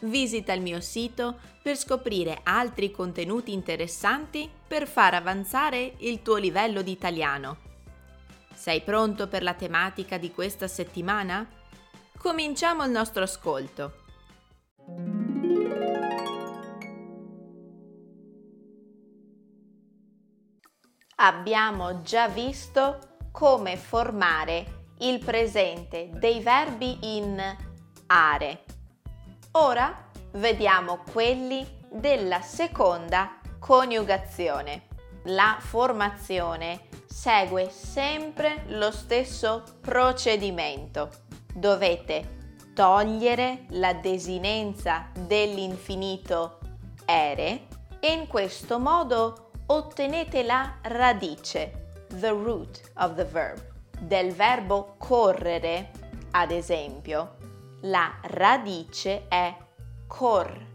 visita il mio sito per scoprire altri contenuti interessanti per far avanzare il tuo livello di italiano. Sei pronto per la tematica di questa settimana? Cominciamo il nostro ascolto. Abbiamo già visto come formare il presente dei verbi in are Ora vediamo quelli della seconda coniugazione. La formazione segue sempre lo stesso procedimento. Dovete togliere la desinenza dell'infinito ere e in questo modo ottenete la radice, the root of the verb, del verbo correre, ad esempio la radice è cor.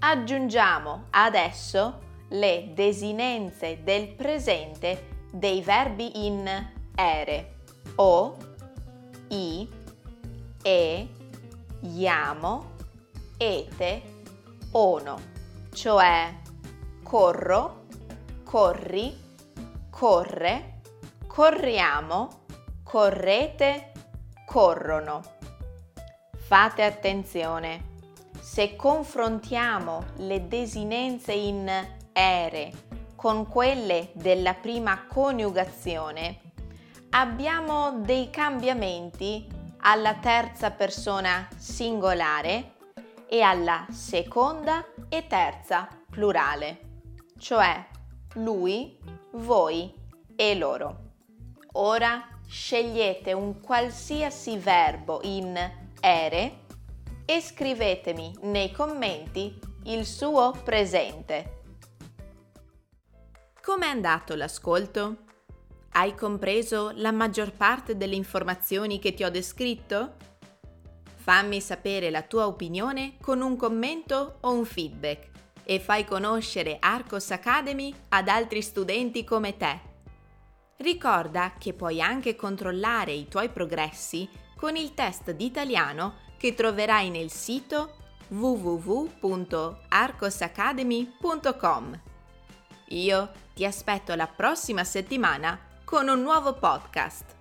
Aggiungiamo adesso le desinenze del presente dei verbi in ere o, i, e, iamo, ete, ono, cioè corro, corri, corre, corriamo, correte, corrono. Fate attenzione, se confrontiamo le desinenze in ere con quelle della prima coniugazione, abbiamo dei cambiamenti alla terza persona singolare e alla seconda e terza plurale, cioè lui, voi e loro. Ora scegliete un qualsiasi verbo in ere e scrivetemi nei commenti il suo presente. Com'è andato l'ascolto? Hai compreso la maggior parte delle informazioni che ti ho descritto? Fammi sapere la tua opinione con un commento o un feedback e fai conoscere Arcos Academy ad altri studenti come te. Ricorda che puoi anche controllare i tuoi progressi con il test di italiano che troverai nel sito www.arcosacademy.com. Io ti aspetto la prossima settimana con un nuovo podcast.